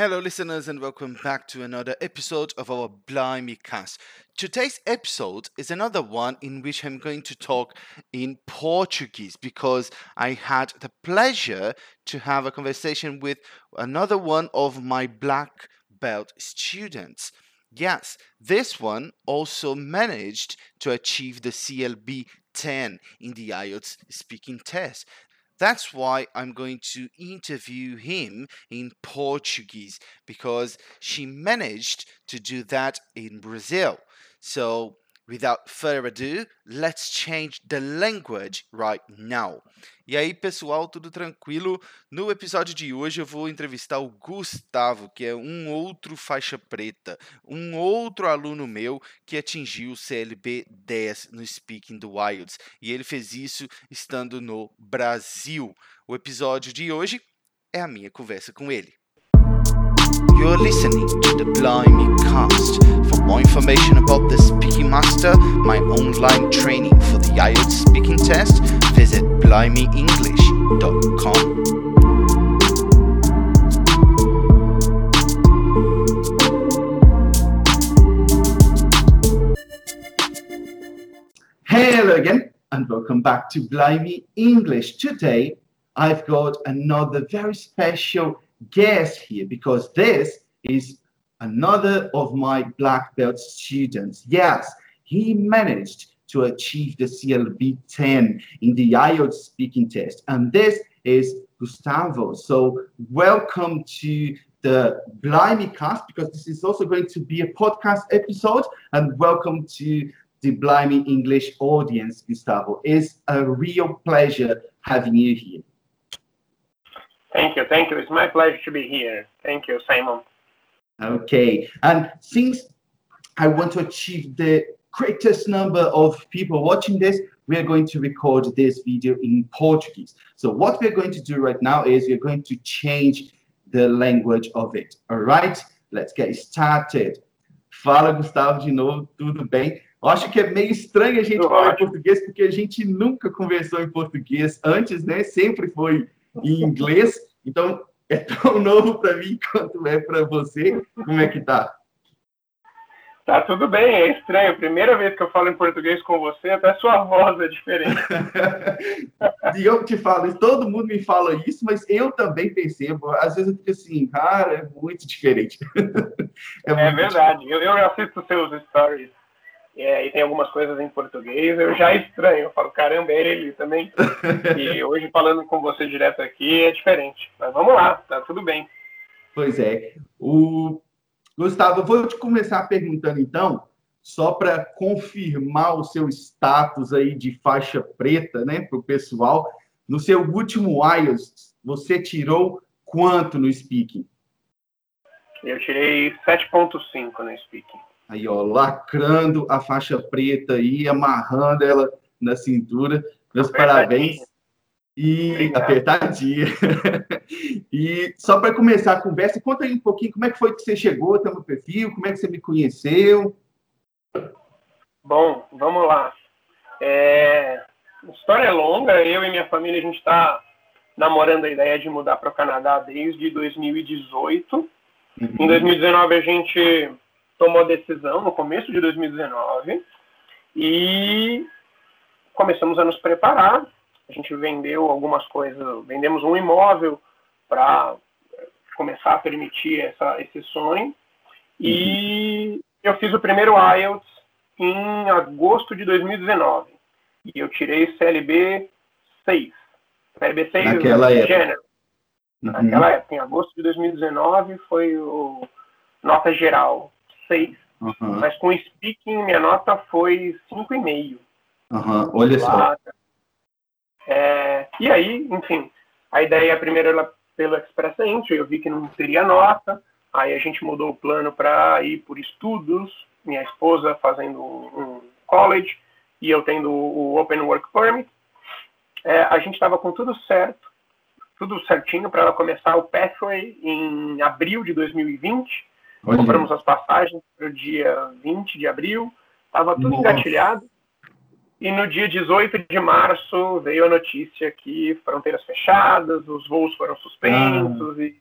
Hello, listeners, and welcome back to another episode of our Blimey Cast. Today's episode is another one in which I'm going to talk in Portuguese because I had the pleasure to have a conversation with another one of my black belt students. Yes, this one also managed to achieve the CLB 10 in the IELTS speaking test. That's why I'm going to interview him in Portuguese because she managed to do that in Brazil. So Without further ado, let's change the language right now. E aí, pessoal, tudo tranquilo? No episódio de hoje eu vou entrevistar o Gustavo, que é um outro faixa preta, um outro aluno meu que atingiu o CLB 10 no Speaking do Wilds. E ele fez isso estando no Brasil. O episódio de hoje é a minha conversa com ele. You're listening to the Blimey Cast. For more information about the Speaking Master, my online training for the IELTS speaking test, visit blimey.english.com. Hello again, and welcome back to Blimey English. Today, I've got another very special guest here because this is another of my black belt students. Yes, he managed to achieve the CLB 10 in the IELTS speaking test. And this is Gustavo. So welcome to the Blimey cast because this is also going to be a podcast episode. And welcome to the Blimey English audience, Gustavo. It's a real pleasure having you here. Thank you. Thank you. It's my pleasure to be here. Thank you, Simon. Okay. And since I want to achieve the greatest number of people watching this, we are going to record this video in Portuguese. So what we're going to do right now is we're going to change the language of it. All right? Let's get started. Fala, Gustavo, de novo. Tudo bem? Eu acho que é meio estranho a gente falar em português, porque a gente nunca conversou em português antes, né? Sempre foi em inglês. Então, é tão novo para mim quanto é para você. Como é que tá? Tá tudo bem, é estranho. Primeira vez que eu falo em português com você, até sua voz é diferente. e eu te falo, todo mundo me fala isso, mas eu também percebo. Às vezes eu fico assim, cara, é muito diferente. é, é muito verdade. Diferente. Eu, eu assisto seus stories é, e tem algumas coisas em português, eu já estranho. Eu falo, caramba, é ele também. e hoje, falando com você direto aqui, é diferente. Mas vamos lá, tá tudo bem. Pois é. O Gustavo, eu vou te começar perguntando então, só para confirmar o seu status aí de faixa preta, né, para o pessoal. No seu último IELTS, você tirou quanto no speaking? Eu tirei 7.5 no speaking. Aí, ó, lacrando a faixa preta aí, amarrando ela na cintura. Meus parabéns. E Obrigado. apertadinha. e só para começar a conversa, conta aí um pouquinho como é que foi que você chegou até o meu perfil, como é que você me conheceu. Bom, vamos lá. É... A história é longa, eu e minha família, a gente está namorando a ideia de mudar para o Canadá desde 2018. Uhum. Em 2019 a gente tomou a decisão no começo de 2019 e começamos a nos preparar. A gente vendeu algumas coisas, vendemos um imóvel para começar a permitir essa, esse sonho. E uhum. eu fiz o primeiro IELTS em agosto de 2019. E eu tirei CLB 6. CLB 6 Naquela época. Uhum. Naquela época, em agosto de 2019, foi o nota geral 6. Uhum. Mas com speaking, minha nota foi 5,5. Uhum. Olha só. É, e aí, enfim, a ideia primeiro era pelo Express Entry, eu vi que não teria nota, aí a gente mudou o plano para ir por estudos, minha esposa fazendo um, college e eu tendo o Open Work Permit. É, a gente estava com tudo certo, tudo certinho para ela começar o Pathway em abril de 2020. Olha. Compramos as passagens para o dia 20 de abril, estava tudo Nossa. engatilhado. E no dia 18 de março veio a notícia que fronteiras fechadas, os voos foram suspensos ah. e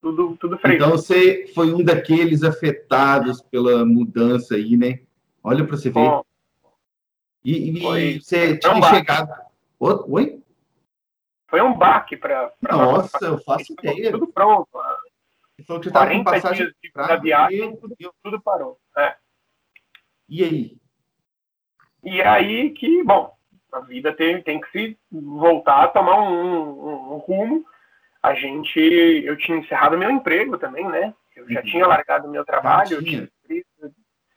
tudo, tudo freio. Então você foi um daqueles afetados pela mudança aí, né? Olha para você ver. Bom, e, e foi, você tinha um chegado. Oi? Foi um baque para. Nossa, pra... eu faço ideia. Tudo pronto. Que você estava com passagem para viagem, tudo, tudo parou. É. E aí? E aí que, bom, a vida tem, tem que se voltar a tomar um, um, um rumo. A gente, eu tinha encerrado meu emprego também, né? Eu já uhum. tinha largado meu trabalho, eu tinha,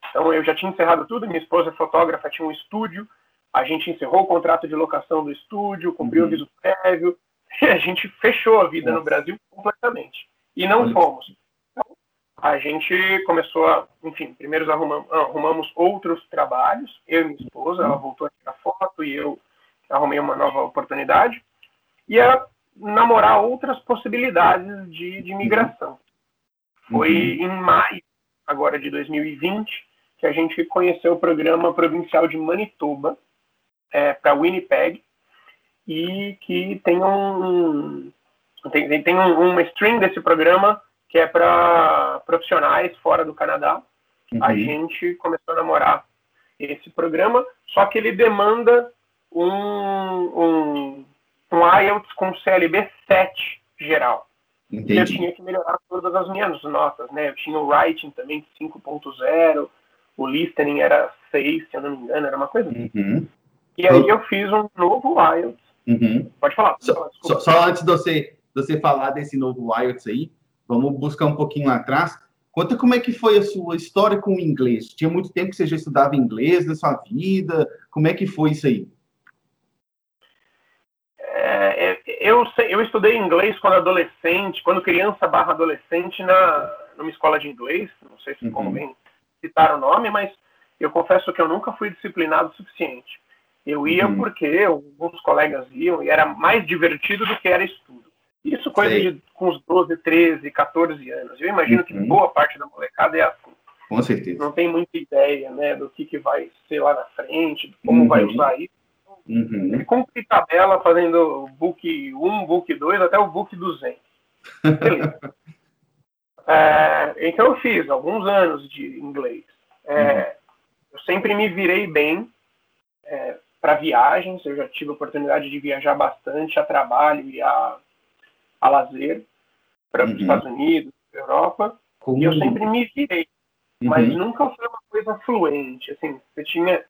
então eu já tinha encerrado tudo. Minha esposa é fotógrafa, tinha um estúdio. A gente encerrou o contrato de locação do estúdio, cumpriu uhum. o aviso prévio e a gente fechou a vida Nossa. no Brasil completamente. E não fomos. Então, a gente começou a, enfim, primeiro arrumamos, arrumamos outros trabalhos, eu e minha esposa, ela voltou a tirar foto e eu arrumei uma nova oportunidade. E a namorar outras possibilidades de, de migração. Foi uhum. em maio, agora de 2020, que a gente conheceu o programa provincial de Manitoba é, para Winnipeg e que tem um tem, tem um, uma stream desse programa que é para profissionais fora do Canadá. Uhum. A gente começou a namorar esse programa, só que ele demanda um, um um IELTS com CLB 7 geral. Entendi. Eu tinha que melhorar todas as minhas notas, né? Eu tinha o writing também 5.0, o listening era 6, se eu não me engano, era uma coisa assim. Uhum. E aí eu fiz um novo IELTS. Uhum. Pode falar. Só, só, só, antes de você, você falar desse novo IELTS aí, vamos buscar um pouquinho lá atrás. Conta como é que foi a sua história com o inglês. Tinha muito tempo que você já estudava inglês na sua vida? Como é que foi isso aí? É, eu, eu estudei inglês quando adolescente, quando criança barra adolescente, na, numa escola de inglês, não sei se uhum. convém citar o nome, mas eu confesso que eu nunca fui disciplinado o suficiente. Eu ia uhum. porque alguns colegas iam e era mais divertido do que era estudo. Isso coisa de com uns 12, 13, 14 anos. Eu imagino uhum. que boa parte da molecada é assim. Com certeza. Não tem muita ideia né, do que, que vai ser lá na frente, como vai uhum. usar isso. Uhum. E cumpri tabela fazendo book 1, book 2, até o book 200. é, então eu fiz alguns anos de inglês. É, uhum. Eu sempre me virei bem é, para viagens. Eu já tive a oportunidade de viajar bastante a trabalho e a, a lazer para uhum. os Estados Unidos, Europa. Como? E eu sempre me virei. Mas uhum. nunca foi uma coisa fluente. Assim, você tinha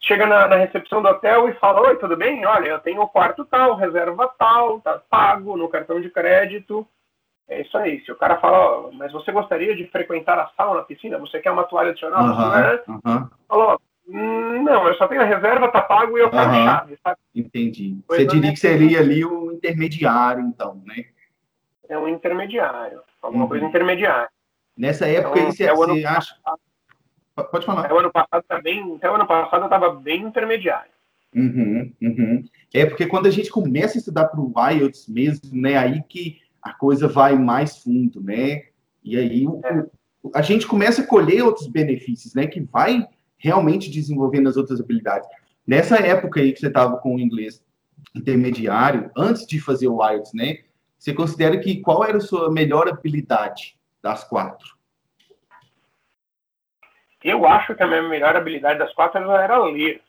chega na, na, recepção do hotel e fala: Oi, tudo bem? Olha, eu tenho o quarto tal, reserva tal, tá pago no cartão de crédito. É isso aí. Se o cara fala, oh, mas você gostaria de frequentar a sauna, a piscina? Você quer uma toalha adicional? Uhum, né? uhum. Falou, não, eu só tenho a reserva, tá pago e eu quero uhum. chave, sabe? Entendi. Pois você diria que seria ali o intermediário, então, né? É um intermediário, alguma uhum. coisa intermediária. Nessa época, então, você, é você acha. Passado Pode falar. Até o ano passado, tá bem, até o ano passado eu estava bem intermediário. Uhum, uhum. É porque quando a gente começa a estudar para o IELTS mesmo, né, aí que a coisa vai mais fundo, né? E aí é. o, a gente começa a colher outros benefícios, né? Que vai realmente desenvolvendo as outras habilidades. Nessa época aí que você estava com o inglês intermediário, antes de fazer o IELTS, né? Você considera que qual era a sua melhor habilidade das quatro? Eu acho que a minha melhor habilidade das quatro era ler.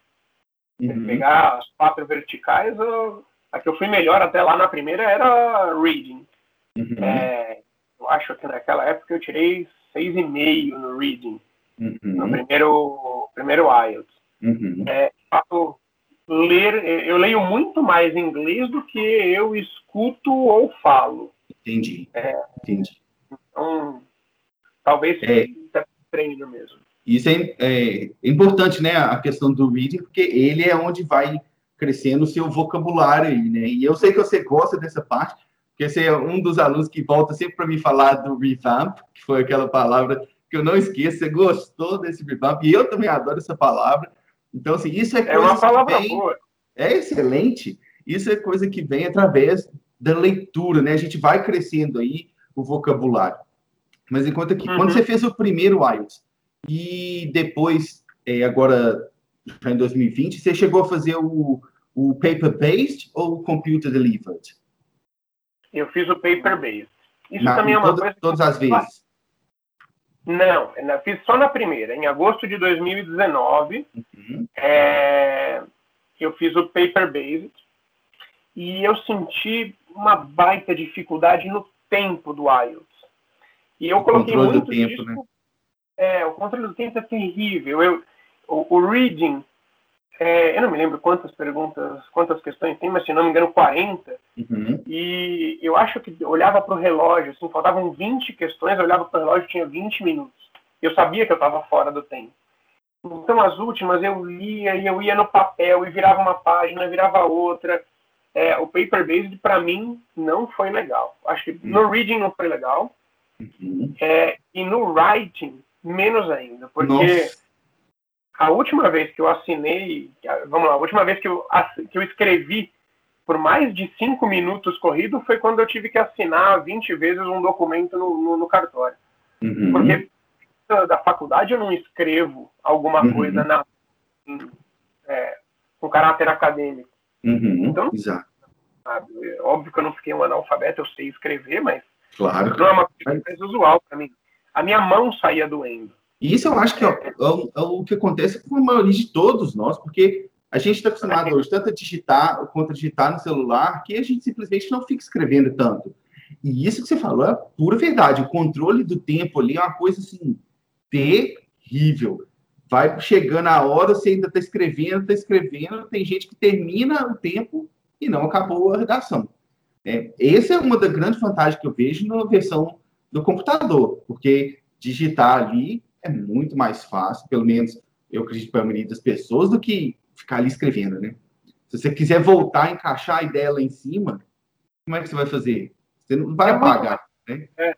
Uhum. Pegar as quatro verticais, eu, a que eu fui melhor até lá na primeira era reading. Uhum. É, eu acho que naquela época eu tirei seis e meio no reading, uhum. no primeiro, primeiro IELTS. Uhum. É, fato, ler, eu leio muito mais inglês do que eu escuto ou falo. Entendi. É, Entendi. Então, talvez é. treino mesmo. Isso é, é, importante, né, a questão do reading, porque ele é onde vai crescendo o seu vocabulário aí, né? E eu sei que você gosta dessa parte, porque você é um dos alunos que volta sempre para me falar do revamp, que foi aquela palavra que eu não esqueço, você gostou desse revamp, e eu também adoro essa palavra. Então, assim, isso é, é uma palavra vem, boa. É excelente. Isso é coisa que vem através da leitura, né? A gente vai crescendo aí o vocabulário. Mas enquanto que, uhum. quando você fez o primeiro IELTS, e depois, é, agora em 2020, você chegou a fazer o, o paper-based ou o computer-delivered? Eu fiz o paper-based. Isso Na, também é uma toda, coisa. Todas as vezes. Não, fiz só na primeira. Em agosto de 2019, uhum. é, eu fiz o Paper Basic e eu senti uma baita dificuldade no tempo do IELTS. E eu o coloquei muito do tempo, disso, né? É, o controle do tempo é terrível. Eu, o, o reading é, eu não me lembro quantas perguntas, quantas questões tem, mas se não me engano, 40. Uhum. E eu acho que olhava para o relógio, assim, faltavam 20 questões, eu olhava para o relógio tinha 20 minutos. Eu sabia que eu estava fora do tempo. Então, as últimas eu lia e eu ia no papel e virava uma página, virava outra. É, o paper-based, para mim, não foi legal. Acho que uhum. no reading não foi legal. Uhum. É, e no writing, menos ainda. Porque. Nossa a última vez que eu assinei, vamos lá, a última vez que eu, que eu escrevi por mais de cinco minutos corrido foi quando eu tive que assinar 20 vezes um documento no, no, no cartório. Uhum. Porque da faculdade eu não escrevo alguma uhum. coisa na, é, com caráter acadêmico. Uhum. Então, Exato. Sabe, é óbvio que eu não fiquei um analfabeto, eu sei escrever, mas claro. não é uma coisa mais usual para mim. A minha mão saía doendo. E isso eu acho que é, é, é, o que acontece com a maioria de todos nós, porque a gente está acostumado hoje tanto a digitar quanto a digitar no celular, que a gente simplesmente não fica escrevendo tanto. E isso que você falou é pura verdade. O controle do tempo ali é uma coisa assim terrível. Vai chegando a hora, você ainda está escrevendo, está escrevendo, tem gente que termina o tempo e não acabou a redação. É, essa é uma das grandes vantagens que eu vejo na versão do computador, porque digitar ali é muito mais fácil, pelo menos eu acredito para a maioria das pessoas, do que ficar ali escrevendo, né? Se você quiser voltar, encaixar a ideia lá em cima, como é que você vai fazer? Você não vai é apagar, muito, né? É,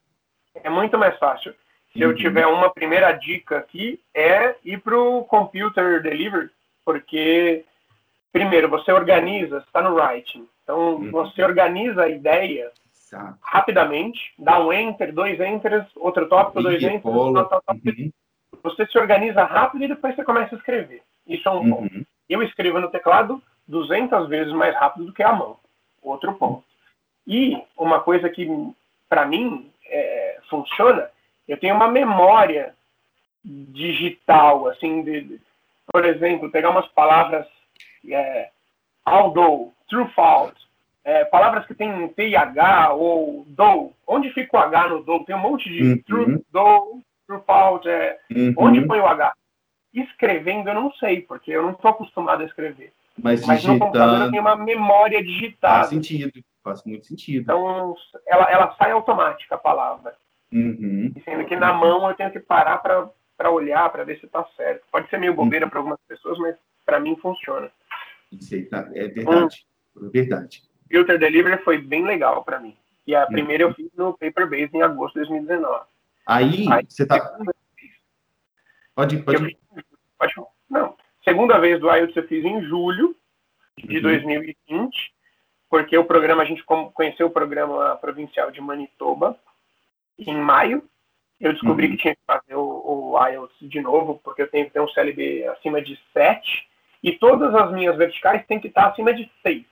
é, muito mais fácil. Se uhum. eu tiver uma primeira dica aqui, é ir para o Computer Delivery, porque, primeiro, você organiza, está no writing. Então, uhum. você organiza a ideia Exato. rapidamente, dá um enter, dois enters, outro tópico, dois enters, outro tópico. Uhum. Você se organiza rápido e depois você começa a escrever. Isso é um uhum. ponto. Eu escrevo no teclado 200 vezes mais rápido do que a mão. Outro ponto. E uma coisa que, para mim, é, funciona, eu tenho uma memória digital, assim, de, de por exemplo, pegar umas palavras é, although, true, false, é, palavras que tem TH ou do. Onde fica o H no do? Tem um monte de uhum. true, do, true, false. É, uhum. Onde põe o H? Escrevendo eu não sei, porque eu não estou acostumado a escrever. Mas, Mas digitando... no computador eu tenho uma memória digitada. Faz sentido, faz muito sentido. Então, ela, ela sai automática a palavra. Uhum. Sendo que na mão eu tenho que parar para olhar, para ver se está certo. Pode ser meio bobeira uhum. para algumas pessoas, mas para mim funciona. Isso aí, tá, é verdade. Hum. É verdade. Filter Delivery foi bem legal para mim. E a primeira eu fiz no Paper Base em agosto de 2019. Aí, Aí você tá. Pode, pode... Pode. Não. Segunda vez do IELTS eu fiz em julho de uhum. 2020, porque o programa, a gente conheceu o programa provincial de Manitoba em maio. Eu descobri uhum. que tinha que fazer o, o IELTS de novo, porque eu tenho que ter um CLB acima de 7, e todas as minhas verticais têm que estar acima de 6.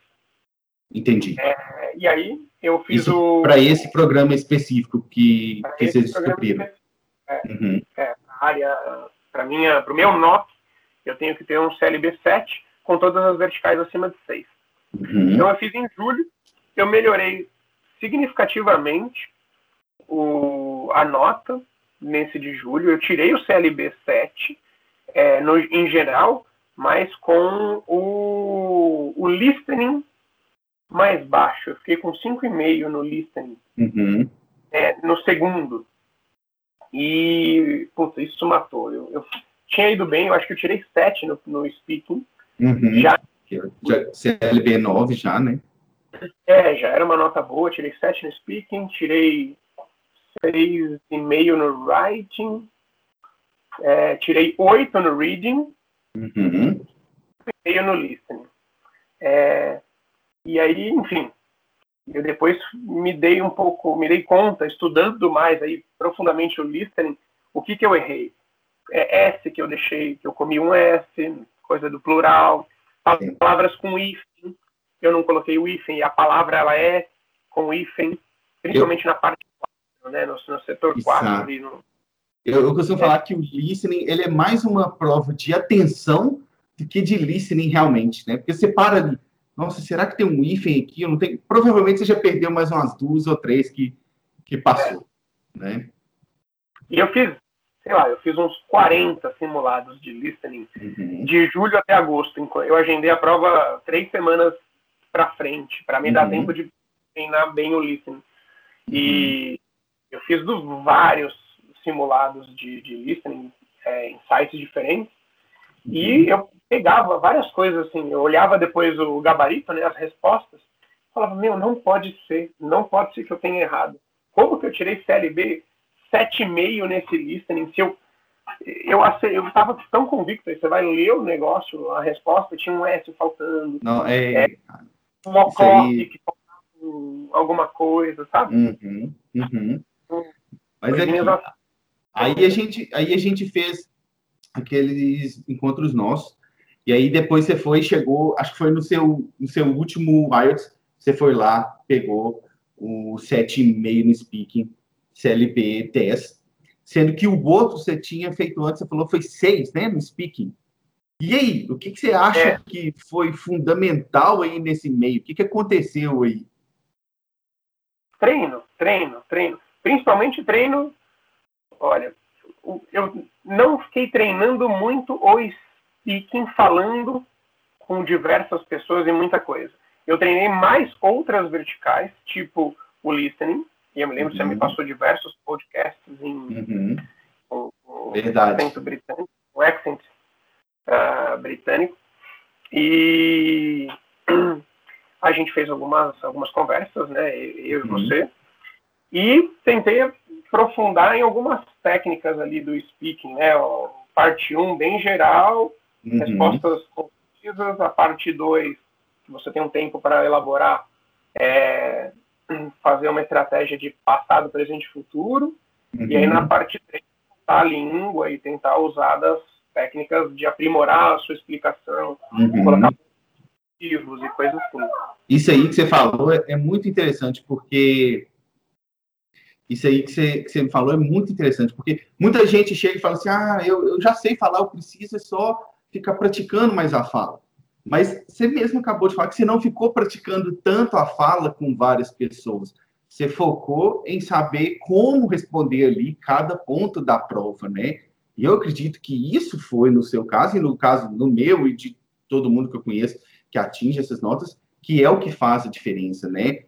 Entendi. É, e aí eu fiz Isso o. Para esse programa específico que, que vocês descobriram. É, uhum. é, área, para minha, para o meu NOC, eu tenho que ter um CLB 7 com todas as verticais acima de 6. Uhum. Então eu fiz em julho, eu melhorei significativamente o, a nota nesse de julho. Eu tirei o CLB 7 é, no, em geral, mas com o, o listening mais baixo. Eu fiquei com 5,5 no listening. Uhum. É, no segundo. E, putz, isso matou. Eu, eu, tinha ido bem, eu acho que eu tirei 7 no, no speaking. Uhum. Já, CLB 9 já, né? É, já era uma nota boa. Tirei 7 no speaking, tirei 6,5 no writing, é, tirei 8 no reading uhum. e meio no listening. É, e aí, enfim, eu depois me dei um pouco, me dei conta, estudando mais aí profundamente o listening, o que que eu errei. É S que eu deixei, que eu comi um S, coisa do plural, palavras com hífen, eu não coloquei o hífen, e a palavra ela é com hífen, principalmente eu, na parte né? No, no setor 4 ali. No... Eu, eu costumo é. falar que o listening ele é mais uma prova de atenção do que de listening realmente, né? Porque você para ali, nossa, será que tem um hífen aqui? Eu não tenho. Provavelmente você já perdeu mais umas duas ou três que, que passou, né? E eu fiz, sei lá, eu fiz uns 40 simulados de listening uhum. de julho até agosto. Eu agendei a prova três semanas para frente, para me uhum. dar tempo de treinar bem o listening. E uhum. eu fiz vários simulados de, de listening é, em sites diferentes. E eu pegava várias coisas assim, eu olhava depois o gabarito, né, as respostas, falava, meu, não pode ser, não pode ser que eu tenha errado. Como que eu tirei CLB 7,5 nesse listening? Se eu eu eu estava tão convicto, você vai ler o negócio, a resposta tinha um S faltando. Não, é, é um ocorre que faltava alguma coisa, sabe? Uhum, uhum. Então, Mas é que, aí a gente aí a gente fez aqueles encontros nossos e aí depois você foi, chegou, acho que foi no seu, no seu último IELTS, você foi lá, pegou o 7,5 no speaking, CLB test, sendo que o outro você tinha feito antes, você falou foi 6, né, no speaking. E aí, o que, que você acha é. que foi fundamental aí nesse meio? O que, que aconteceu aí? Treino, treino, treino. Principalmente treino. Olha, eu não fiquei treinando muito o speaking falando com diversas pessoas e muita coisa. Eu treinei mais outras verticais, tipo o listening, e eu me lembro que uhum. você me uhum. passou diversos podcasts em uhum. com acento britânico, o accent uh, britânico. E a gente fez algumas, algumas conversas, né, eu uhum. e você, e tentei aprofundar em algumas técnicas ali do speaking, né, parte 1 bem geral, Uhum. Respostas concisas. A parte 2, que você tem um tempo para elaborar, é fazer uma estratégia de passado, presente e futuro. Uhum. E aí na uhum. parte 3, a língua e tentar usar das técnicas de aprimorar a sua explicação, uhum. colocar motivos e coisas assim. Isso aí que você falou é, é muito interessante, porque isso aí que você, que você me falou é muito interessante, porque muita gente chega e fala assim, ah, eu, eu já sei falar, eu preciso é só ficar praticando mais a fala. Mas você mesmo acabou de falar que você não ficou praticando tanto a fala com várias pessoas. Você focou em saber como responder ali cada ponto da prova, né? E eu acredito que isso foi no seu caso, e no caso no meu e de todo mundo que eu conheço que atinge essas notas, que é o que faz a diferença, né?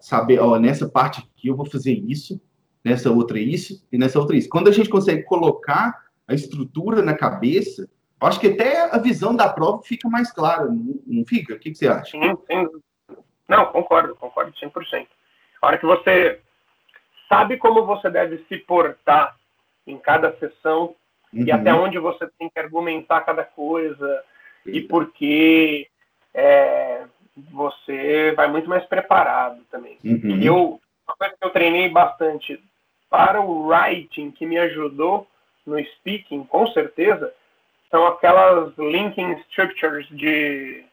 Saber, ó, nessa parte aqui eu vou fazer isso, nessa outra isso, e nessa outra isso. Quando a gente consegue colocar a estrutura na cabeça, Acho que até a visão da prova fica mais clara, não fica? O que, que você acha? Sim, sim. Não, concordo, concordo 100%. A hora que você sabe como você deve se portar em cada sessão uhum. e até onde você tem que argumentar cada coisa e por que é, você vai muito mais preparado também. Uhum. Eu, uma coisa que eu treinei bastante para o writing, que me ajudou no speaking, com certeza, são aquelas linking structures de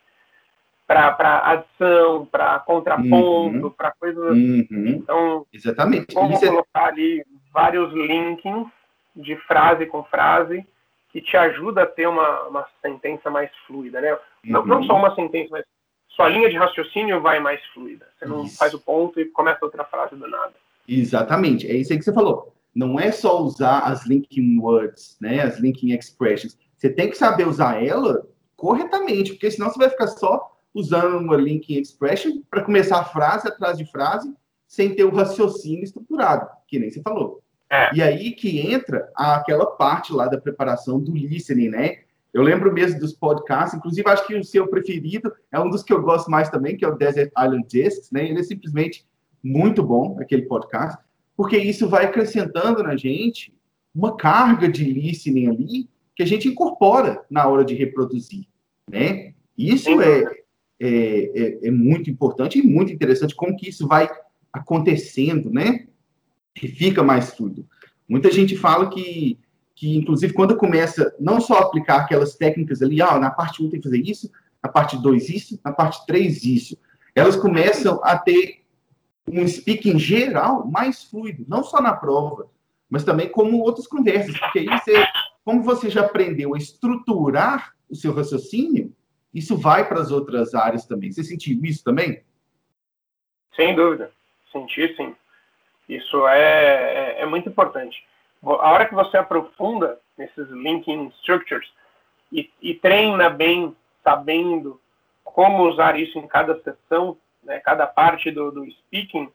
para adição, para contraponto, uhum. para coisas assim. Uhum. Então, exatamente. Como Isso colocar é... ali vários linkings de frase com frase que te ajuda a ter uma, uma sentença mais fluida, né? Uhum. Não, não só uma sentença, mas sua linha de raciocínio vai mais fluida. Você não isso. faz o ponto e começa outra frase do nada. Exatamente, é isso aí que você falou. Não é só usar as linking words, né, as linking expressions, você tem que saber usar ela corretamente, porque senão você vai ficar só usando uma linking expression para começar a frase atrás de frase, sem ter o raciocínio estruturado, que nem você falou. É. E aí que entra aquela parte lá da preparação do listening, né? Eu lembro mesmo dos podcasts, inclusive acho que o seu preferido é um dos que eu gosto mais também, que é o Desert Island Discs, né? Ele é simplesmente muito bom, aquele podcast, porque isso vai acrescentando na gente uma carga de listening ali que a gente incorpora na hora de reproduzir, né? Isso é, é, é, é, muito importante e muito interessante como que isso vai acontecendo, né? E fica mais fluido. Muita gente fala que, que, inclusive, quando começa não só aplicar aquelas técnicas ali, ah, na parte 1 tem que fazer isso, na parte 2 isso, na parte 3 isso, elas começam a ter um speaking geral mais fluido, não só na prova, mas também como outras conversas, porque aí você, como você já aprendeu a estruturar o seu raciocínio, isso vai para as outras áreas também. Você sentiu isso também? Sem dúvida, senti sim. Isso é, é, é muito importante. A hora que você aprofunda nesses linking structures e, e treina bem, sabendo como usar isso em cada sessão, né, cada parte do, do speaking,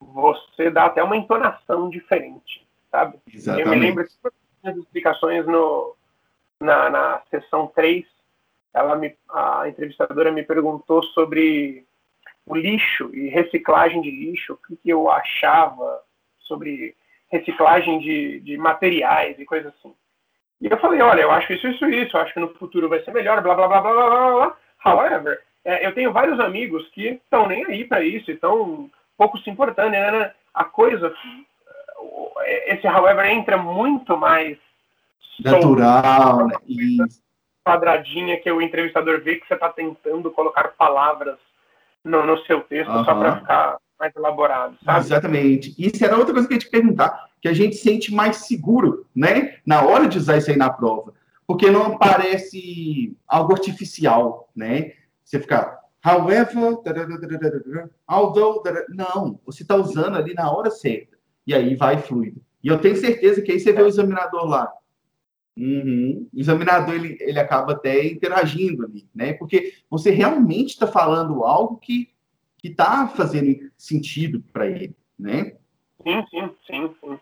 você dá até uma entonação diferente, sabe? Exatamente. Eu me lembro que as explicações no, na, na sessão 3, ela me, a entrevistadora me perguntou sobre o lixo e reciclagem de lixo, o que, que eu achava sobre reciclagem de, de materiais e coisas assim. E eu falei, olha, eu acho isso, isso, isso, eu acho que no futuro vai ser melhor, blá, blá, blá, blá, blá, blá, blá. However, é, eu tenho vários amigos que estão nem aí para isso, estão pouco se importando, né, né? A coisa, esse however entra muito mais natural, né? quadradinha que o entrevistador vê que você está tentando colocar palavras no, no seu texto só para ficar mais elaborado, sabe? Exatamente. Isso era outra coisa que eu ia te perguntar, que a gente sente mais seguro, né, na hora de usar isso aí na prova, porque não parece algo artificial, né? Você ficar, however, although, não, você está usando ali na hora certa, e aí vai fluido. E eu tenho certeza que aí você vê o examinador lá, Uhum. O examinador ele, ele acaba até interagindo ali, né? Porque você realmente está falando algo que está fazendo sentido para ele, né? Sim, sim, sim, sim.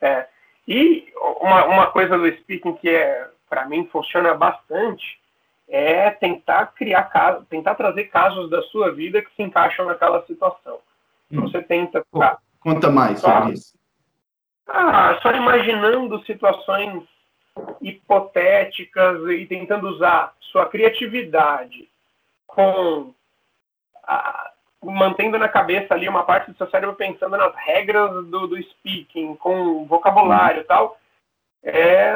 É. E uma, uma coisa do speaking que é para mim funciona bastante é tentar criar casos, tentar trazer casos da sua vida que se encaixam naquela situação. Hum. Você tenta. Tá, Conta mais só, sobre isso. Ah, só imaginando situações hipotéticas e tentando usar sua criatividade com a, mantendo na cabeça ali uma parte do seu cérebro pensando nas regras do, do speaking, com vocabulário e tal, é,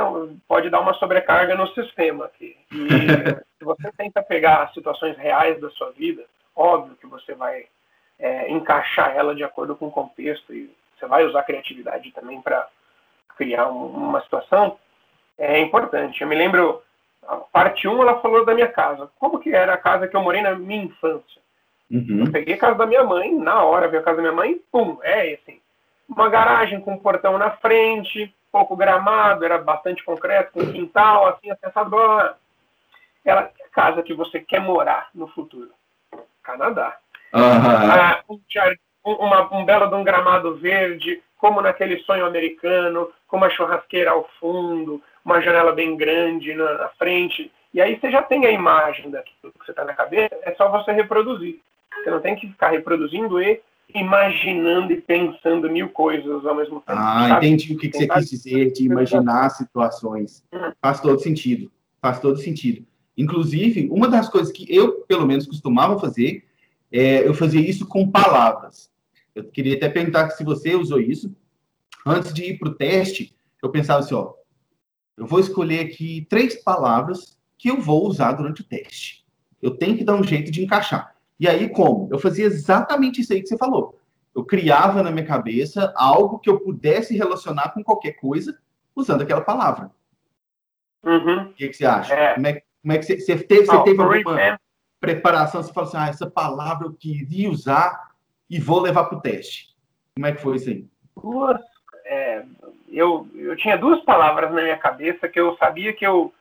pode dar uma sobrecarga no sistema aqui. E se você tenta pegar situações reais da sua vida, óbvio que você vai é, encaixar ela de acordo com o contexto e você vai usar criatividade também para criar um, uma situação, é importante. Eu me lembro, a parte 1 ela falou da minha casa. Como que era a casa que eu morei na minha infância? Uhum. Eu peguei a casa da minha mãe, na hora vi a casa da minha mãe, pum, é assim. Uma garagem com um portão na frente, pouco gramado, era bastante concreto, com quintal, assim, acessado. Ela a casa que você quer morar no futuro. Canadá. Uhum. Ah, um, uma, um belo de um gramado verde, como naquele sonho americano, com uma churrasqueira ao fundo, uma janela bem grande na, na frente. E aí você já tem a imagem daquilo que você está na cabeça, é só você reproduzir. Você não tem que ficar reproduzindo e imaginando e pensando mil coisas ao mesmo tempo. Ah, sabe? entendi o que, que você quis dizer de imaginar situações. Hum. Faz todo sentido. Faz todo sentido. Inclusive, uma das coisas que eu, pelo menos, costumava fazer, é, eu fazia isso com palavras. Eu queria até perguntar se você usou isso. Antes de ir para o teste, eu pensava assim, ó, eu vou escolher aqui três palavras que eu vou usar durante o teste. Eu tenho que dar um jeito de encaixar. E aí, como? Eu fazia exatamente isso aí que você falou. Eu criava na minha cabeça algo que eu pudesse relacionar com qualquer coisa usando aquela palavra. Uhum. O que, que, você acha? É. Como, é, como é que você, você teve, você teve alguma preparação? Você falou assim, ah, essa palavra eu queria usar e vou levar para o teste. Como é que foi isso aí? Duas é, eu, eu tinha duas palavras na minha cabeça que eu sabia que eu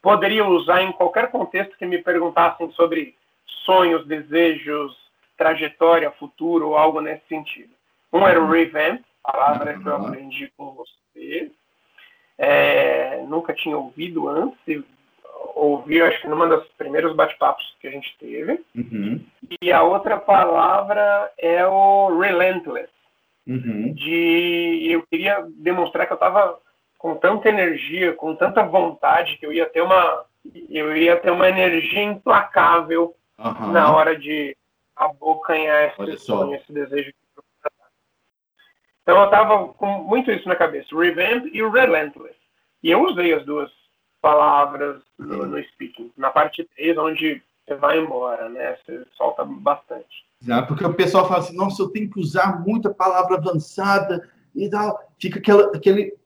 poderia usar em qualquer contexto que me perguntassem sobre sonhos, desejos, trajetória, futuro algo nesse sentido. Um era o uhum. revamp, palavra que eu uhum. aprendi com você. É, nunca tinha ouvido antes, ouvi, acho que numa dos primeiros bate-papos que a gente teve. Uhum. E a outra palavra é o relentless, Uhum. De eu queria demonstrar que eu estava com tanta energia, com tanta vontade que eu ia ter uma eu ia ter uma energia implacável uhum. na hora de abocanhar esse sonho, esse desejo. Então eu estava com muito isso na cabeça, revamp e relentless. E eu usei as duas palavras no, no speaking. Na parte 3, onde você vai embora, né? Você solta bastante. Exato, porque o pessoal fala assim, nossa, eu tenho que usar muita palavra avançada e tal. Fica aquela, aquele.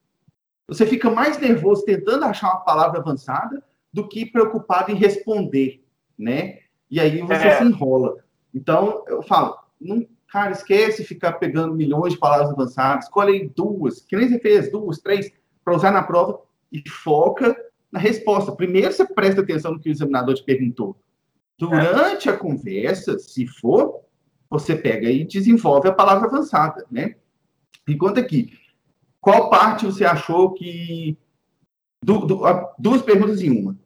Você fica mais nervoso tentando achar uma palavra avançada do que preocupado em responder, né? E aí você é. se enrola. Então, eu falo, não, cara, esquece ficar pegando milhões de palavras avançadas, escolhe duas, que nem você fez, duas, três, para usar na prova e foca na resposta. Primeiro você presta atenção no que o examinador te perguntou. Durante a conversa, se for, você pega e desenvolve a palavra avançada, né? E conta aqui, qual parte você achou que... Du, du, duas perguntas em uma.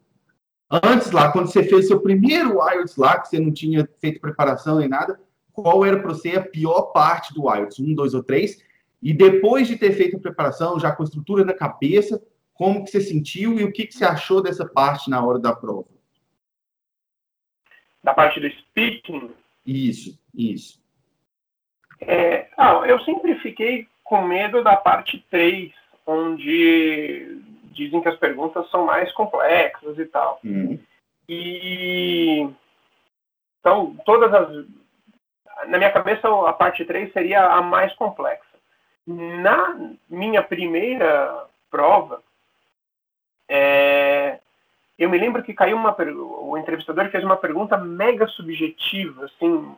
Antes lá, quando você fez seu primeiro IELTS lá, que você não tinha feito preparação nem nada, qual era para você a pior parte do IELTS? Um, dois ou três? E depois de ter feito a preparação, já com a estrutura na cabeça, como que você sentiu e o que, que você achou dessa parte na hora da prova? Da parte do speaking? Isso, isso. É, ah, eu sempre fiquei com medo da parte 3, onde dizem que as perguntas são mais complexas e tal. Uhum. E então todas as na minha cabeça a parte 3 seria a mais complexa. Na minha primeira prova, é, eu me lembro que caiu uma o entrevistador fez uma pergunta mega subjetiva, assim,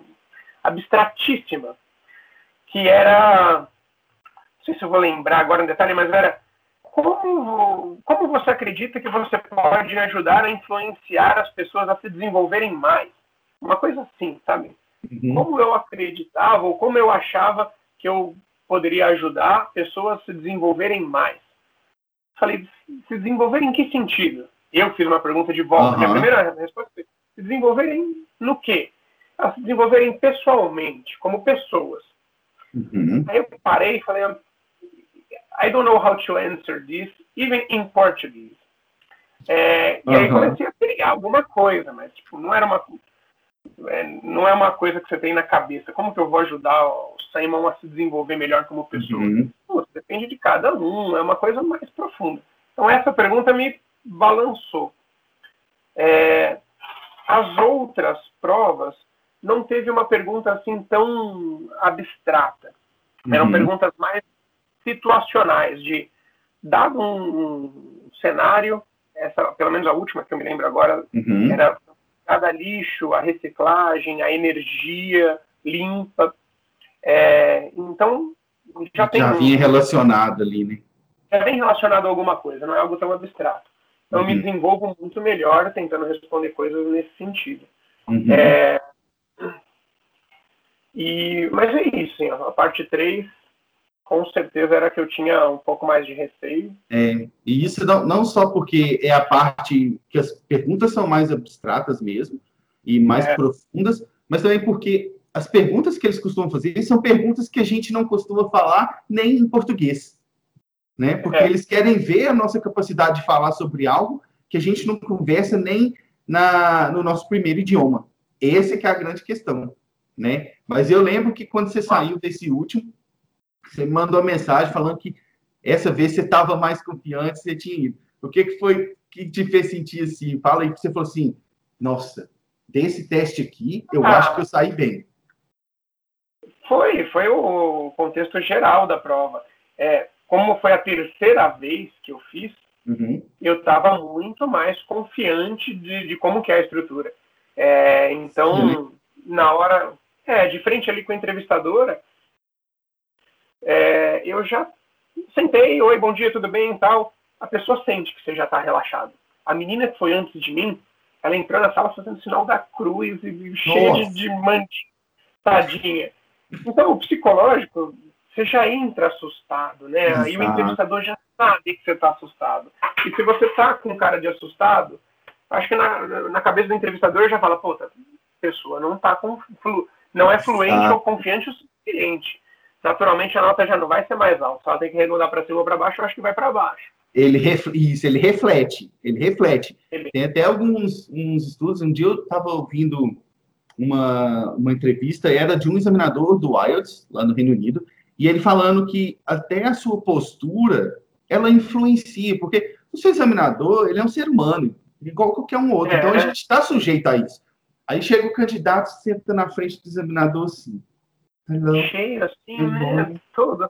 abstratíssima, que era, não sei se eu vou lembrar agora em detalhe, mas era como, como você acredita que você pode ajudar a influenciar as pessoas a se desenvolverem mais? Uma coisa assim, sabe? Uhum. Como eu acreditava ou como eu achava que eu poderia ajudar pessoas a se desenvolverem mais? Falei, se desenvolver em que sentido? Eu fiz uma pergunta de volta. Uhum. a primeira resposta foi, se desenvolverem no quê? Ah, se desenvolverem pessoalmente, como pessoas. Uhum. Aí eu parei e falei, I don't know how to answer this, even in Portuguese. É, uhum. E aí comecei a criar alguma coisa, mas tipo, não era uma é, não é uma coisa que você tem na cabeça. Como que eu vou ajudar o Simon a se desenvolver melhor como pessoa? Uhum. Pô, depende de cada um, é uma coisa mais profunda. Então essa pergunta me balançou. É, as outras provas não teve uma pergunta assim tão abstrata. Eram uhum. perguntas mais situacionais, de dado um, cenário, essa, pelo menos a última que eu me lembro agora, uhum. era cada lixo, a reciclagem, a energia limpa. É, então, já, já tem. Já vinha relacionado ali, né? Já vem relacionado a alguma coisa, não é algo tão abstrato. Então, uhum. eu me uhum. desenvolvo muito melhor tentando responder coisas nesse sentido. Uhum. É, e, mas é isso, hein, a parte 3 com certeza era que eu tinha um pouco mais de receio. É, e isso não, não só porque é a parte que as perguntas são mais abstratas mesmo e mais é. profundas, mas também porque as perguntas que eles costumam fazer são perguntas que a gente não costuma falar nem em português, né? Porque é. eles querem ver a nossa capacidade de falar sobre algo que a gente não conversa nem na, no nosso primeiro idioma. Essa que é a grande questão, né? Mas eu lembro que quando você saiu desse último, você me mandou uma mensagem falando que essa vez você estava mais confiante, você tinha ido. O que, que foi que te fez sentir assim? Fala aí que você falou assim, nossa, desse teste aqui, eu ah, acho que eu saí bem. Foi, foi o contexto geral da prova. É, como foi a terceira vez que eu fiz, uhum. eu estava muito mais confiante de, de, como que é a estrutura. É, então, Sim. na hora, é, de frente ali com a entrevistadora, é, eu já sentei, oi, bom dia, tudo bem e tal. A pessoa sente que você já está relaxado. A menina que foi antes de mim, ela entrou na sala fazendo sinal da cruz e cheia de, de mantinha, tadinha. Então, o psicológico, você já entra assustado, né? Exato. Aí o entrevistador já sabe que você está assustado. E se você está com cara de assustado, acho que na, na cabeça do entrevistador já fala, pô, a pessoa não tá com flu, não é fluente ou confiante o suficiente naturalmente a nota já não vai ser mais alta. Só tem que arredondar para cima ou para baixo, eu acho que vai para baixo. Ele isso, ele reflete, ele reflete. Ele... Tem até alguns uns estudos. Um dia eu estava ouvindo uma, uma entrevista, era de um examinador do IELTS, lá no Reino Unido, e ele falando que até a sua postura, ela influencia, porque o seu examinador, ele é um ser humano, igual qualquer um outro, é, então a gente está sujeito a isso. Aí chega o candidato, senta na frente do examinador assim. Cheio assim, né? Todo.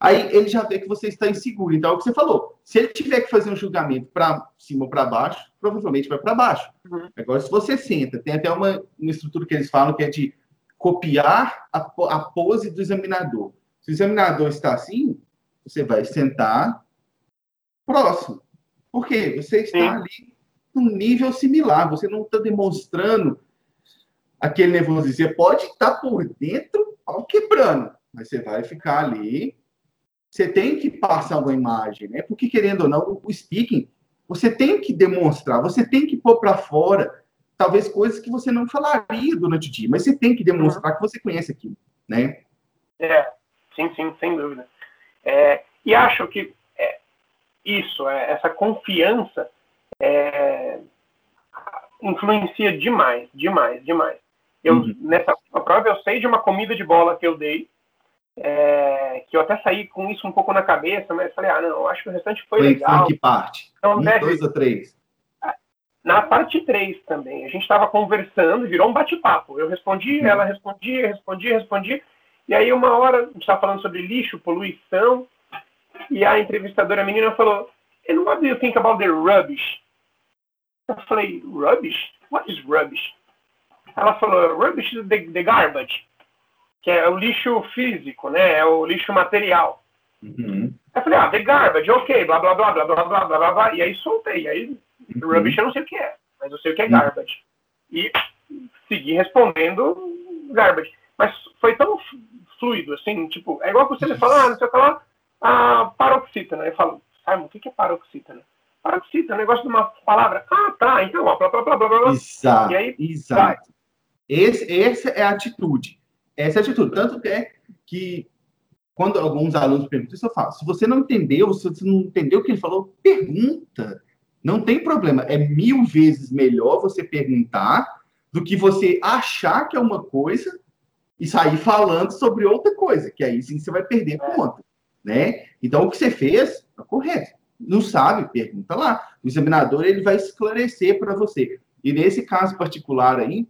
Aí ele já vê que você está inseguro. Então é o que você falou. Se ele tiver que fazer um julgamento para cima ou para baixo, provavelmente vai para baixo. Uhum. Agora, se você senta, tem até uma, uma estrutura que eles falam que é de copiar a, a pose do examinador. Se o examinador está assim, você vai sentar próximo. Por quê? Você está Sim. ali num nível similar. Você não está demonstrando aquele nervosismo. Você pode estar por dentro, ao quebrando, mas você vai ficar ali você tem que passar uma imagem, né? Porque, querendo ou não, o speaking, você tem que demonstrar, você tem que pôr para fora, talvez coisas que você não falaria durante o dia, mas você tem que demonstrar que você conhece aquilo, né? É, sim, sim, sem dúvida. É, e acho que é, isso, é, essa confiança é, influencia demais, demais, demais. Eu, uhum. Nessa prova, eu sei de uma comida de bola que eu dei, é, que eu até saí com isso um pouco na cabeça, mas falei, ah, não, acho que o restante foi, foi legal. Foi que parte? Então, um, deve... dois ou três? Na parte 3 também. A gente estava conversando, virou um bate-papo. Eu respondi, uhum. ela respondia, respondia, respondia. E aí, uma hora, a gente estava falando sobre lixo, poluição, e a entrevistadora a menina falou, And what do you think about the rubbish? Eu falei, rubbish? What is rubbish? Ela falou, rubbish is the, the garbage que é o lixo físico, né? É o lixo material. Uhum. Eu falei, ah, the garbage, ok, blá, blá, blá, blá, blá, blá, blá, blá, blá, e aí soltei. Aí, uhum. rubbish eu não sei o que é, mas eu sei o que é uhum. garbage. E segui respondendo garbage. Mas foi tão fluido, assim, tipo, é igual que você fala, ah, não sei o que lá, ah, paroxítona. Eu falo, Simon, o que é paroxítona? Paroxítona, negócio de uma palavra. Ah, tá, então, ó, blá, blá, blá, blá, blá. Exato, e aí, exato. Esse, essa é a atitude essa é a atitude. Tanto que é que quando alguns alunos perguntam isso, eu falo: se você não entendeu, se você não entendeu o que ele falou, pergunta. Não tem problema. É mil vezes melhor você perguntar do que você achar que é uma coisa e sair falando sobre outra coisa, que aí sim você vai perder a conta, né? Então o que você fez é correto. Não sabe, pergunta lá. O examinador ele vai esclarecer para você. E nesse caso particular aí,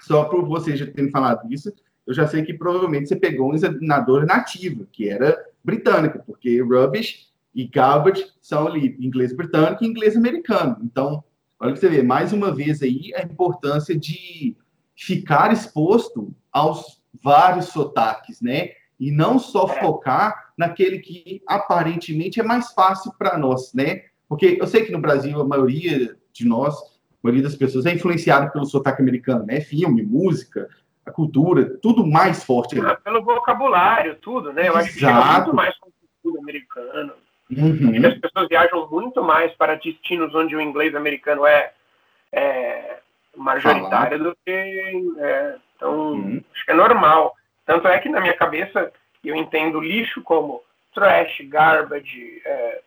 só por você já ter falado isso, eu já sei que provavelmente você pegou um examinador nativo, que era britânico, porque rubbish e garbage são ali inglês britânico e inglês americano. Então, olha que você vê, mais uma vez aí, a importância de ficar exposto aos vários sotaques, né? E não só é. focar naquele que aparentemente é mais fácil para nós, né? Porque eu sei que no Brasil a maioria de nós, maioria das pessoas é influenciada pelo sotaque americano, né? Filme, música, a cultura, tudo mais forte. Ah, pelo vocabulário, tudo, né? Eu acho que chega muito mais com cultura americana. Uhum. as pessoas viajam muito mais para destinos onde o inglês americano é, é majoritário Falar. do que. É, então, uhum. acho que é normal. Tanto é que na minha cabeça eu entendo lixo como trash, garbage, é,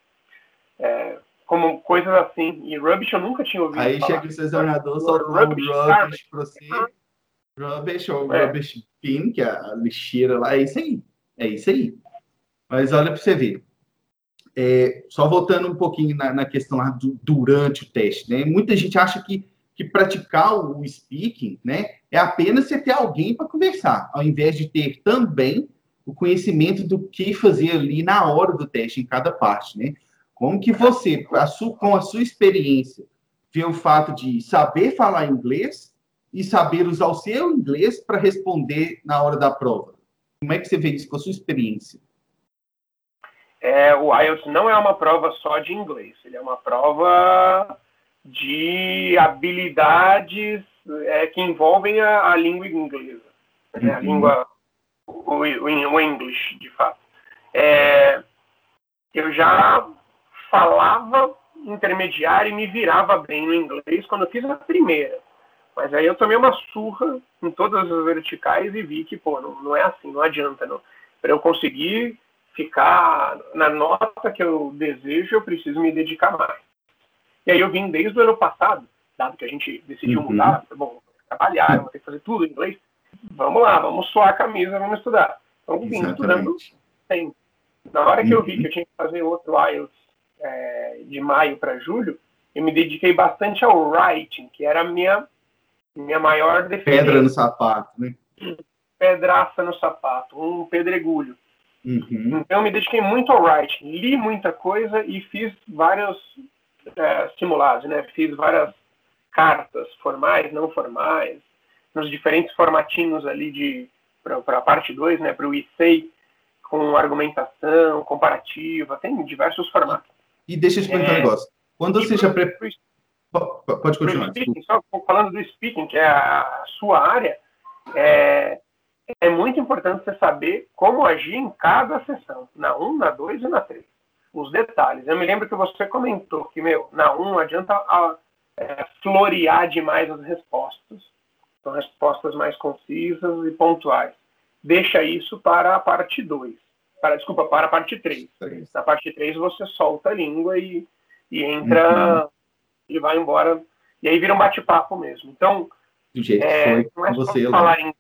é, como coisas assim. E rubbish eu nunca tinha ouvido. Aí falar. chega o examinador, solta um rubbish, rubbish para você. Rubbish ou é. rubbish bin, que é a lixeira lá, é isso aí. É isso aí. Mas olha para você ver. É, só voltando um pouquinho na, na, questão lá do, durante o teste, né? Muita gente acha que, que praticar o speaking, né, é apenas você ter alguém para conversar, ao invés de ter também o conhecimento do que fazer ali na hora do teste, em cada parte, né? Como que você, a sua, com a sua experiência, vê o fato de saber falar inglês e saber usar o seu inglês para responder na hora da prova? Como é que você vê isso com a sua experiência? É, o IELTS não é uma prova só de inglês, ele é uma prova de habilidades é, que envolvem a, a língua inglesa, né? a língua, o, o, o English, de fato. É, eu já falava intermediário e me virava bem no inglês quando eu fiz a primeira. Mas aí eu tomei uma surra em todas as verticais e vi que, pô, não, não é assim, não adianta. Não. Para eu conseguir ficar na nota que eu desejo, eu preciso me dedicar mais. E aí eu vim desde o ano passado, dado que a gente decidiu uhum. mudar, bom, trabalhar, vou ter que fazer tudo em inglês. Vamos lá, vamos suar a camisa, vamos estudar. Então vim estudando sempre. Na hora que eu vi que eu tinha que fazer outro IELTS é, de maio para julho, eu me dediquei bastante ao writing, que era a minha Minha maior defesa. Pedra no sapato, né? Pedraça no sapato, um pedregulho. Uhum. Então, eu me dediquei muito ao writing. Li muita coisa e fiz vários é, simulados, né? Fiz várias cartas formais, não formais, nos diferentes formatinhos ali de para a parte 2, né? Para o ICEI, com argumentação, comparativa, tem diversos formatos. E deixa eu te perguntar é, um negócio. Quando você já pre... Pode continuar. Speaking, só falando do speaking, que é a sua área, é, é muito importante você saber como agir em cada sessão, na 1, na 2 e na 3. Os detalhes. Eu me lembro que você comentou que, meu, na 1 não adianta a, é, florear demais as respostas. São respostas mais concisas e pontuais. Deixa isso para a parte 2. Para, desculpa, para a parte 3. Na parte 3 você solta a língua e, e entra uhum. e vai embora. E aí vira um bate-papo mesmo. Então, do jeito é, não é você falar em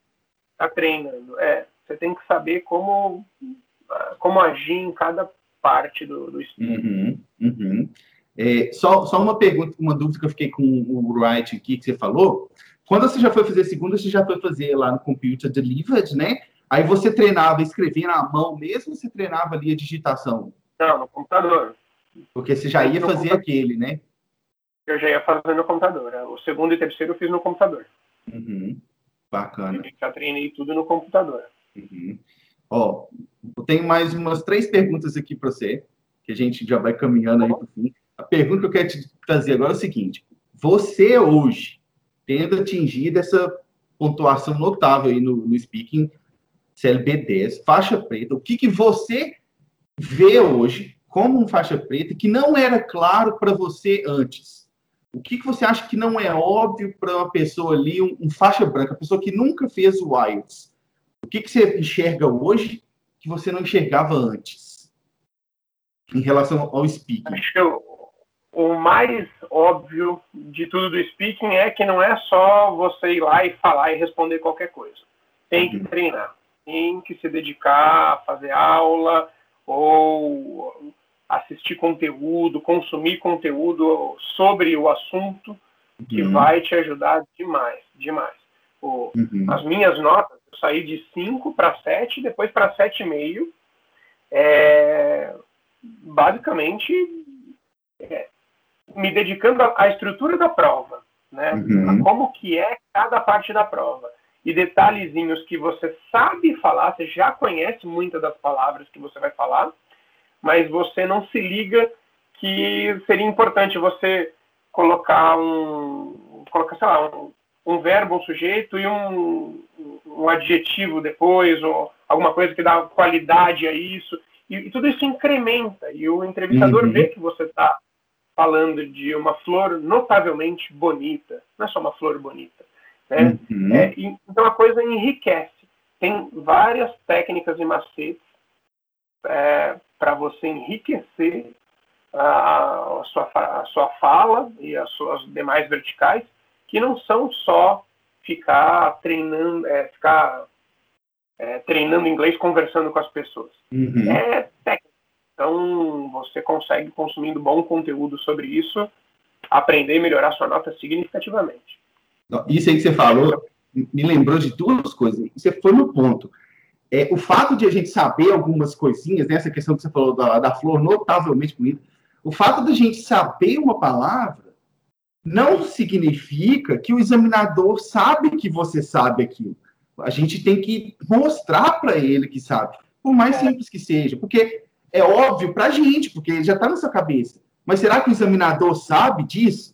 tá treinando. É, você tem que saber como, como agir em cada parte do, do Uhum, uhum. É, só, só uma pergunta, uma dúvida que eu fiquei com o Wright aqui que você falou. Quando você já foi fazer segunda, você já foi fazer lá no Computer Delivered, né? Aí você treinava escrever na mão mesmo ou você treinava ali a digitação? Não, no computador. Porque você já ia fazer aquele, né? Eu já ia fazer no computador. O segundo e terceiro eu fiz no computador. Uhum. Bacana. Eu já treinei tudo no computador. Uhum. Ó, eu tenho mais umas três perguntas aqui para você, que a gente já vai caminhando aí para o fim. A pergunta que eu quero te trazer agora é o seguinte: você hoje, tendo atingido essa pontuação notável aí no, no speaking CLB 10, faixa preta, o que, que você vê hoje como um faixa preta que não era claro para você antes? O que, que você acha que não é óbvio para uma pessoa ali, um, um, faixa branca, pessoa que nunca fez o IELTS? O que, que você enxerga hoje que você não enxergava antes? Em relação ao speaking. Acho que o mais óbvio de tudo do speaking é que não é só você ir lá e falar e responder qualquer coisa. Tem que uhum. treinar, tem que se dedicar a fazer aula ou assistir conteúdo, consumir conteúdo sobre o assunto, que uhum. vai te ajudar demais, demais. O, uhum. As minhas notas, eu saí de 5 para 7, depois para 7,5. É, basicamente, é, me dedicando à estrutura da prova, né? Uhum. A como que é cada parte da prova. E detalhezinhos que você sabe falar, você já conhece muitas das palavras que você vai falar, mas você não se liga que seria importante você colocar um, colocar, sei lá, um, um verbo, um sujeito e um, um adjetivo depois, ou alguma coisa que dá qualidade a isso. E, e tudo isso incrementa, e o entrevistador uhum. vê que você está falando de uma flor notavelmente bonita, não é só uma flor bonita. Né? Uhum. É, então a coisa enriquece. Tem várias técnicas e macetes é, para você enriquecer a, a, sua, a sua fala e as suas demais verticais, que não são só ficar treinando, é, ficar é, treinando inglês conversando com as pessoas. Uhum. É técnica. Então, você consegue, consumindo bom conteúdo sobre isso, aprender e melhorar sua nota significativamente. Isso aí que você falou me lembrou de duas coisas. Você foi no ponto é, o fato de a gente saber algumas coisinhas, né, essa questão que você falou da, da flor notavelmente bonita, o fato da gente saber uma palavra não significa que o examinador sabe que você sabe aquilo. A gente tem que mostrar para ele que sabe, por mais simples que seja, porque é óbvio para a gente, porque ele já está na sua cabeça. Mas será que o examinador sabe disso?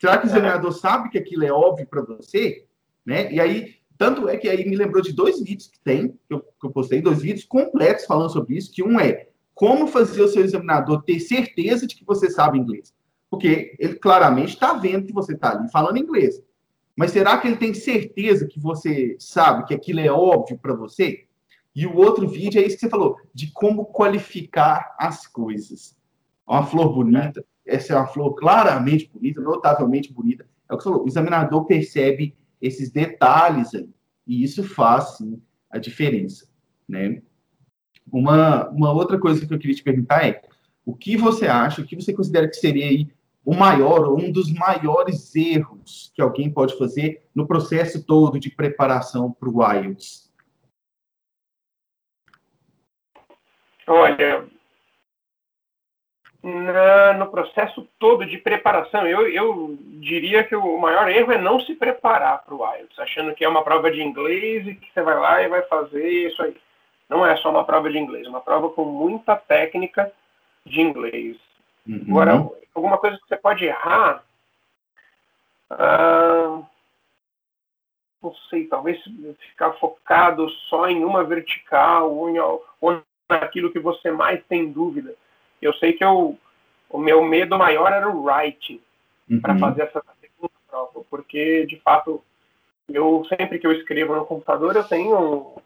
Será que o examinador sabe que aquilo é óbvio para você? Né? E aí tanto é que aí me lembrou de dois vídeos que tem, que eu, que eu postei, dois vídeos completos falando sobre isso, que um é como fazer o seu examinador ter certeza de que você sabe inglês. Porque ele claramente está vendo que você está ali falando inglês. Mas será que ele tem certeza que você sabe que aquilo é óbvio para você? E o outro vídeo é isso que você falou, de como qualificar as coisas. Uma flor bonita, essa é uma flor claramente bonita, notavelmente bonita. É o que você falou, o examinador percebe esses detalhes aí. E isso faz, sim, a diferença, né? Uma, uma outra coisa que eu queria te perguntar é o que você acha, o que você considera que seria aí o maior ou um dos maiores erros que alguém pode fazer no processo todo de preparação para o IELTS? Olha, na, no processo todo de preparação, eu, eu diria que o maior erro é não se preparar para o IELTS, achando que é uma prova de inglês e que você vai lá e vai fazer isso aí. Não é só uma prova de inglês, é uma prova com muita técnica de inglês. Uhum. Agora, alguma coisa que você pode errar, ah, não sei, talvez ficar focado só em uma vertical ou, em, ou naquilo que você mais tem dúvida. Eu sei que eu, o meu medo maior era o writing uhum. para fazer essa segunda prova, porque de fato eu sempre que eu escrevo no computador eu tenho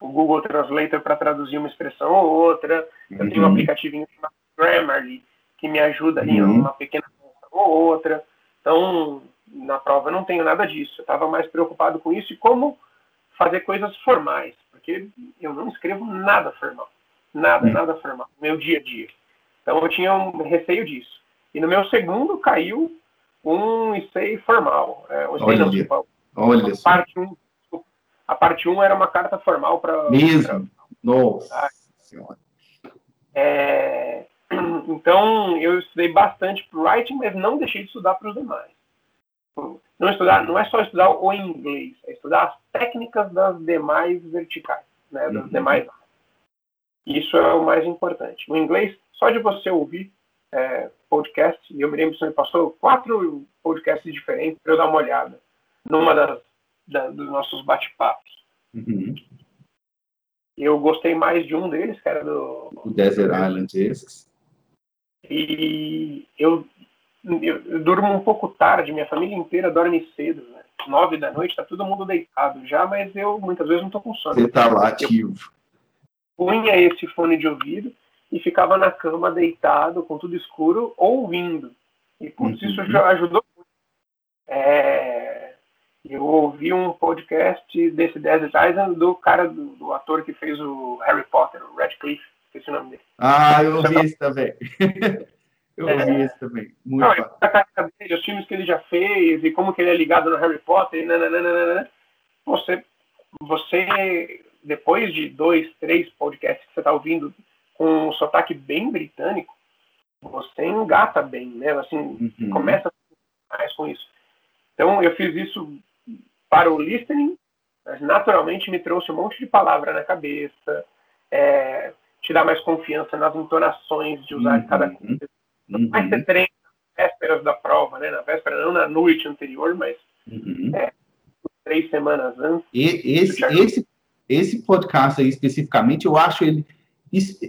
o Google Translator para traduzir uma expressão ou outra, eu tenho um uhum. aplicativinho chamado Grammarly que me ajuda ali uhum. uma pequena ou outra. Então, na prova eu não tenho nada disso. Eu estava mais preocupado com isso e como fazer coisas formais, porque eu não escrevo nada formal. Nada, uhum. nada formal. Meu dia a dia. Então eu tinha um receio disso. E no meu segundo caiu um essay formal. É, um essay Olha, não, Olha a parte 1 um, a parte 1 um era uma carta formal para. Mesmo? Pra... Nossa ah, Senhora. É, então, eu estudei bastante para o writing, mas não deixei de estudar para os demais. Não, estudar, não é só estudar o inglês, é estudar as técnicas das demais verticais, né, das uhum. demais Isso é o mais importante. O inglês, só de você ouvir é, podcast, e eu me lembro que você me passou quatro podcasts diferentes para eu dar uma olhada numa das, da, dos nossos bate-papos. Uhum. Eu gostei mais de um deles, que era do... O Desert Island Discs. E eu, eu, eu, durmo um pouco tarde, minha família inteira dorme cedo, né? Nove da noite, tá todo mundo deitado já, mas eu muitas vezes não tô com sono. Você tá lá ativo. Eu punha esse fone de ouvido e ficava na cama deitado, com tudo escuro, ouvindo. E putz, uhum. isso já ajudou muito. É, eu ouvi um podcast desse Desert Island do cara, do, do, ator que fez o Harry Potter, o Radcliffe. Esqueci o nome dele. Ah, eu ouvi esse também. eu ouvi é, esse também. Muito não, a carreira dele, os filmes que ele já fez e como que ele é ligado no Harry Potter. Nananana. Você, você, depois de dois, três podcasts que você está ouvindo com um sotaque bem britânico, você engata bem, né? Assim, uhum. começa mais com isso. Então, eu fiz isso para o listening, mas naturalmente me trouxe um monte de palavra na cabeça, é, te dá mais confiança nas entonações de usar uhum. cada coisa. Uhum. Mas você treina nas vésperas da prova, né? Na véspera, não na noite anterior, mas uhum. é, três semanas antes. E, esse, esse, esse podcast aí especificamente, eu acho ele,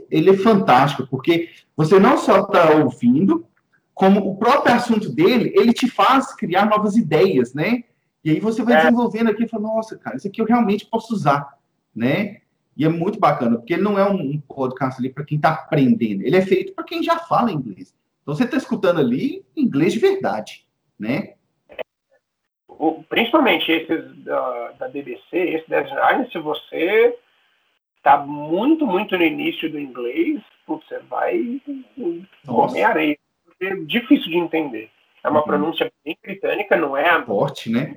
ele é fantástico, porque você não só está ouvindo, como o próprio assunto dele, ele te faz criar novas ideias, né? E aí você vai é. desenvolvendo aqui e fala, nossa, cara, isso aqui eu realmente posso usar, né? E é muito bacana, porque ele não é um podcast ali para quem está aprendendo, ele é feito para quem já fala inglês. Então você está escutando ali inglês de verdade, né? O, principalmente esses da, da BBC, esse da Israel, se você está muito, muito no início do inglês, putz, você vai comer areia. É difícil de entender. É uma uhum. pronúncia bem britânica, não é a forte, né?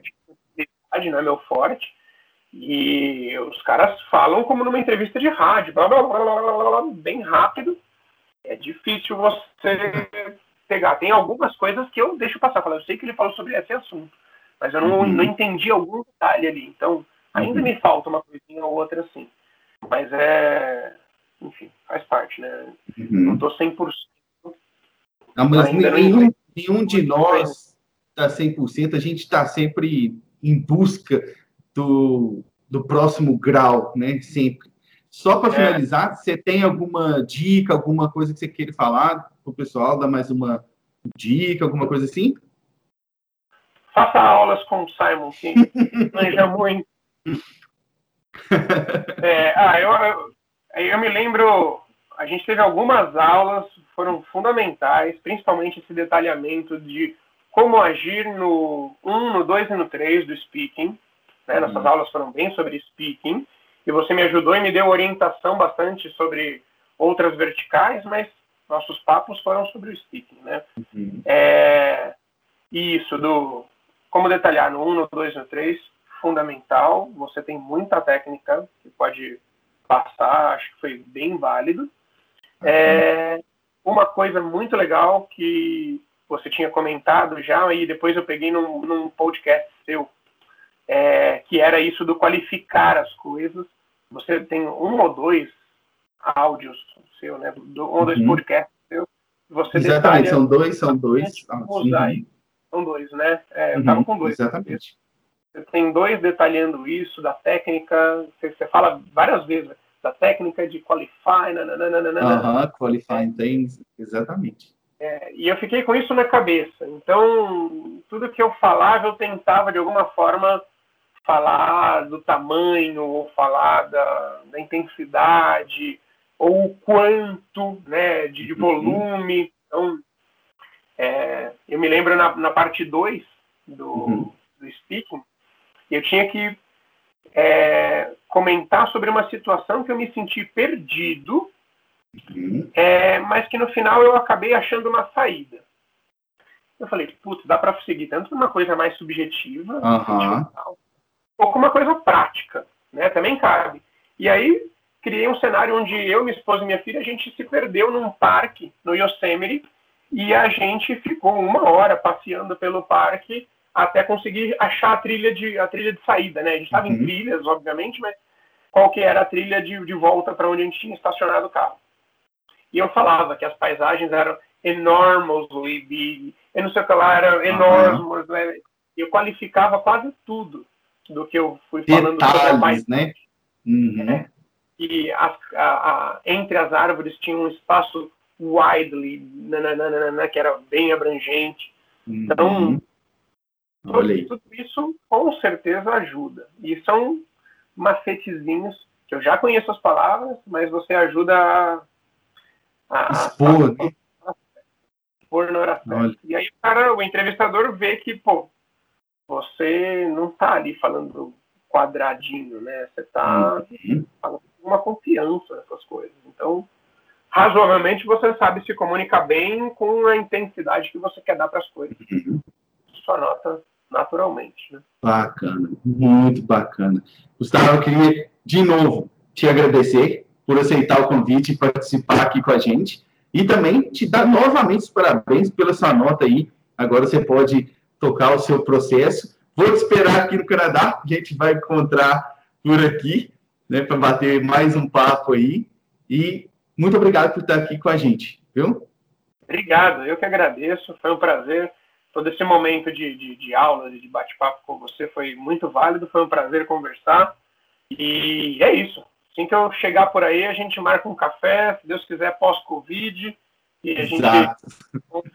Não é meu forte. E os caras falam como numa entrevista de rádio, blá, blá, blá, blá, blá, blá, bem rápido. É difícil você pegar. Tem algumas coisas que eu deixo passar. Eu sei que ele falou sobre esse assunto, mas eu não, uhum. não entendi algum detalhe ali. Então, ainda uhum. me falta uma coisinha ou outra assim. Mas é. Enfim, faz parte, né? Uhum. Não estou 100%. Não, mas nenhum, nenhum de nós está 100%. A gente está sempre em busca do, do próximo grau, né? Sempre. Só para é. finalizar, você tem alguma dica, alguma coisa que você queira falar para o pessoal? Dar mais uma dica, alguma coisa assim? Faça aulas com o Simon, que manja muito. É, ah, eu, eu, me lembro, a gente teve algumas aulas, foram fundamentais, principalmente esse detalhamento de como agir no 1, no 2 e no 3 do speaking. Né? Nossas uhum. aulas foram bem sobre speaking. E você me ajudou e me deu orientação bastante sobre outras verticais, mas nossos papos foram sobre o speaking, né? Uhum. É, isso, do como detalhar no 1, no 2, no 3, fundamental. Você tem muita técnica que pode passar, acho que foi bem válido. É, uma coisa muito legal que você tinha comentado já, e depois eu peguei num, num podcast seu, é, que era isso do qualificar as coisas. Você tem um ou dois áudios seu, né? Um ou dois uhum. podcasts seu. Você Exatamente, são dois, são dois. São dois, né? É, eu estava uhum, com dois. Exatamente. Você tem dois detalhando isso, da técnica, você, você fala várias vezes, da técnica de qualify, nananana. Aham, uh -huh, qualifying things, exatamente. É, e eu fiquei com isso na cabeça. Então, tudo que eu falava, eu tentava de alguma forma falar do tamanho, ou falar da, da intensidade, ou o quanto né, de, de uhum. volume. Então, é, eu me lembro na, na parte 2 do, uhum. do speaking, eu tinha que é, comentar sobre uma situação que eu me senti perdido, uhum. é, mas que no final eu acabei achando uma saída. Eu falei, putz, dá para seguir tanto uma coisa mais subjetiva, uhum. ou com uma coisa prática, né? Também cabe. E aí criei um cenário onde eu, minha esposa e minha filha, a gente se perdeu num parque no Yosemite e a gente ficou uma hora passeando pelo parque até conseguir achar a trilha de, a trilha de saída, né? A gente estava uhum. em trilhas, obviamente, mas qual que era a trilha de, de volta para onde a gente tinha estacionado o carro. E eu falava que as paisagens eram enormously big, e não sei o que lá, eram enormes, né? Eu qualificava quase tudo do que eu fui falando Detalhes, sobre a paisagem. né? Uhum. E as, a, a, entre as árvores tinha um espaço widely, nananana, que era bem abrangente. Então, uhum. Tudo, tudo isso com certeza ajuda. E são macetezinhos que eu já conheço as palavras, mas você ajuda a, a expor, expor na oração. E aí o cara, o entrevistador vê que, pô, você não tá ali falando quadradinho, né? Você tá uhum. falando com uma confiança nessas coisas. Então, razoavelmente você sabe se comunicar bem com a intensidade que você quer dar para as coisas. Uhum. Sua nota naturalmente. Né? Bacana, muito bacana. Gustavo, eu queria de novo te agradecer por aceitar o convite e participar aqui com a gente. E também te dar novamente os parabéns pela sua nota aí. Agora você pode tocar o seu processo. Vou te esperar aqui no Canadá, a gente vai encontrar por aqui, né, para bater mais um papo aí. E muito obrigado por estar aqui com a gente, viu? Obrigado, eu que agradeço, foi um prazer todo esse momento de, de, de aula, de bate-papo com você foi muito válido, foi um prazer conversar. E é isso. Assim que eu chegar por aí, a gente marca um café, se Deus quiser, pós-Covid, e a Exato.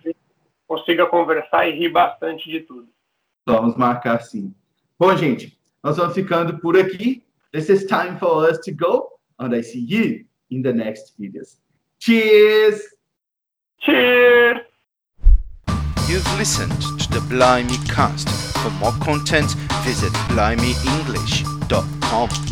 gente consiga conversar e rir bastante de tudo. Vamos marcar sim. Bom, gente, nós vamos ficando por aqui. This is time for us to go, and I see you in the next videos. Cheers! Cheers! You've listened to the Blimey cast. For more content, visit blimeyenglish.com.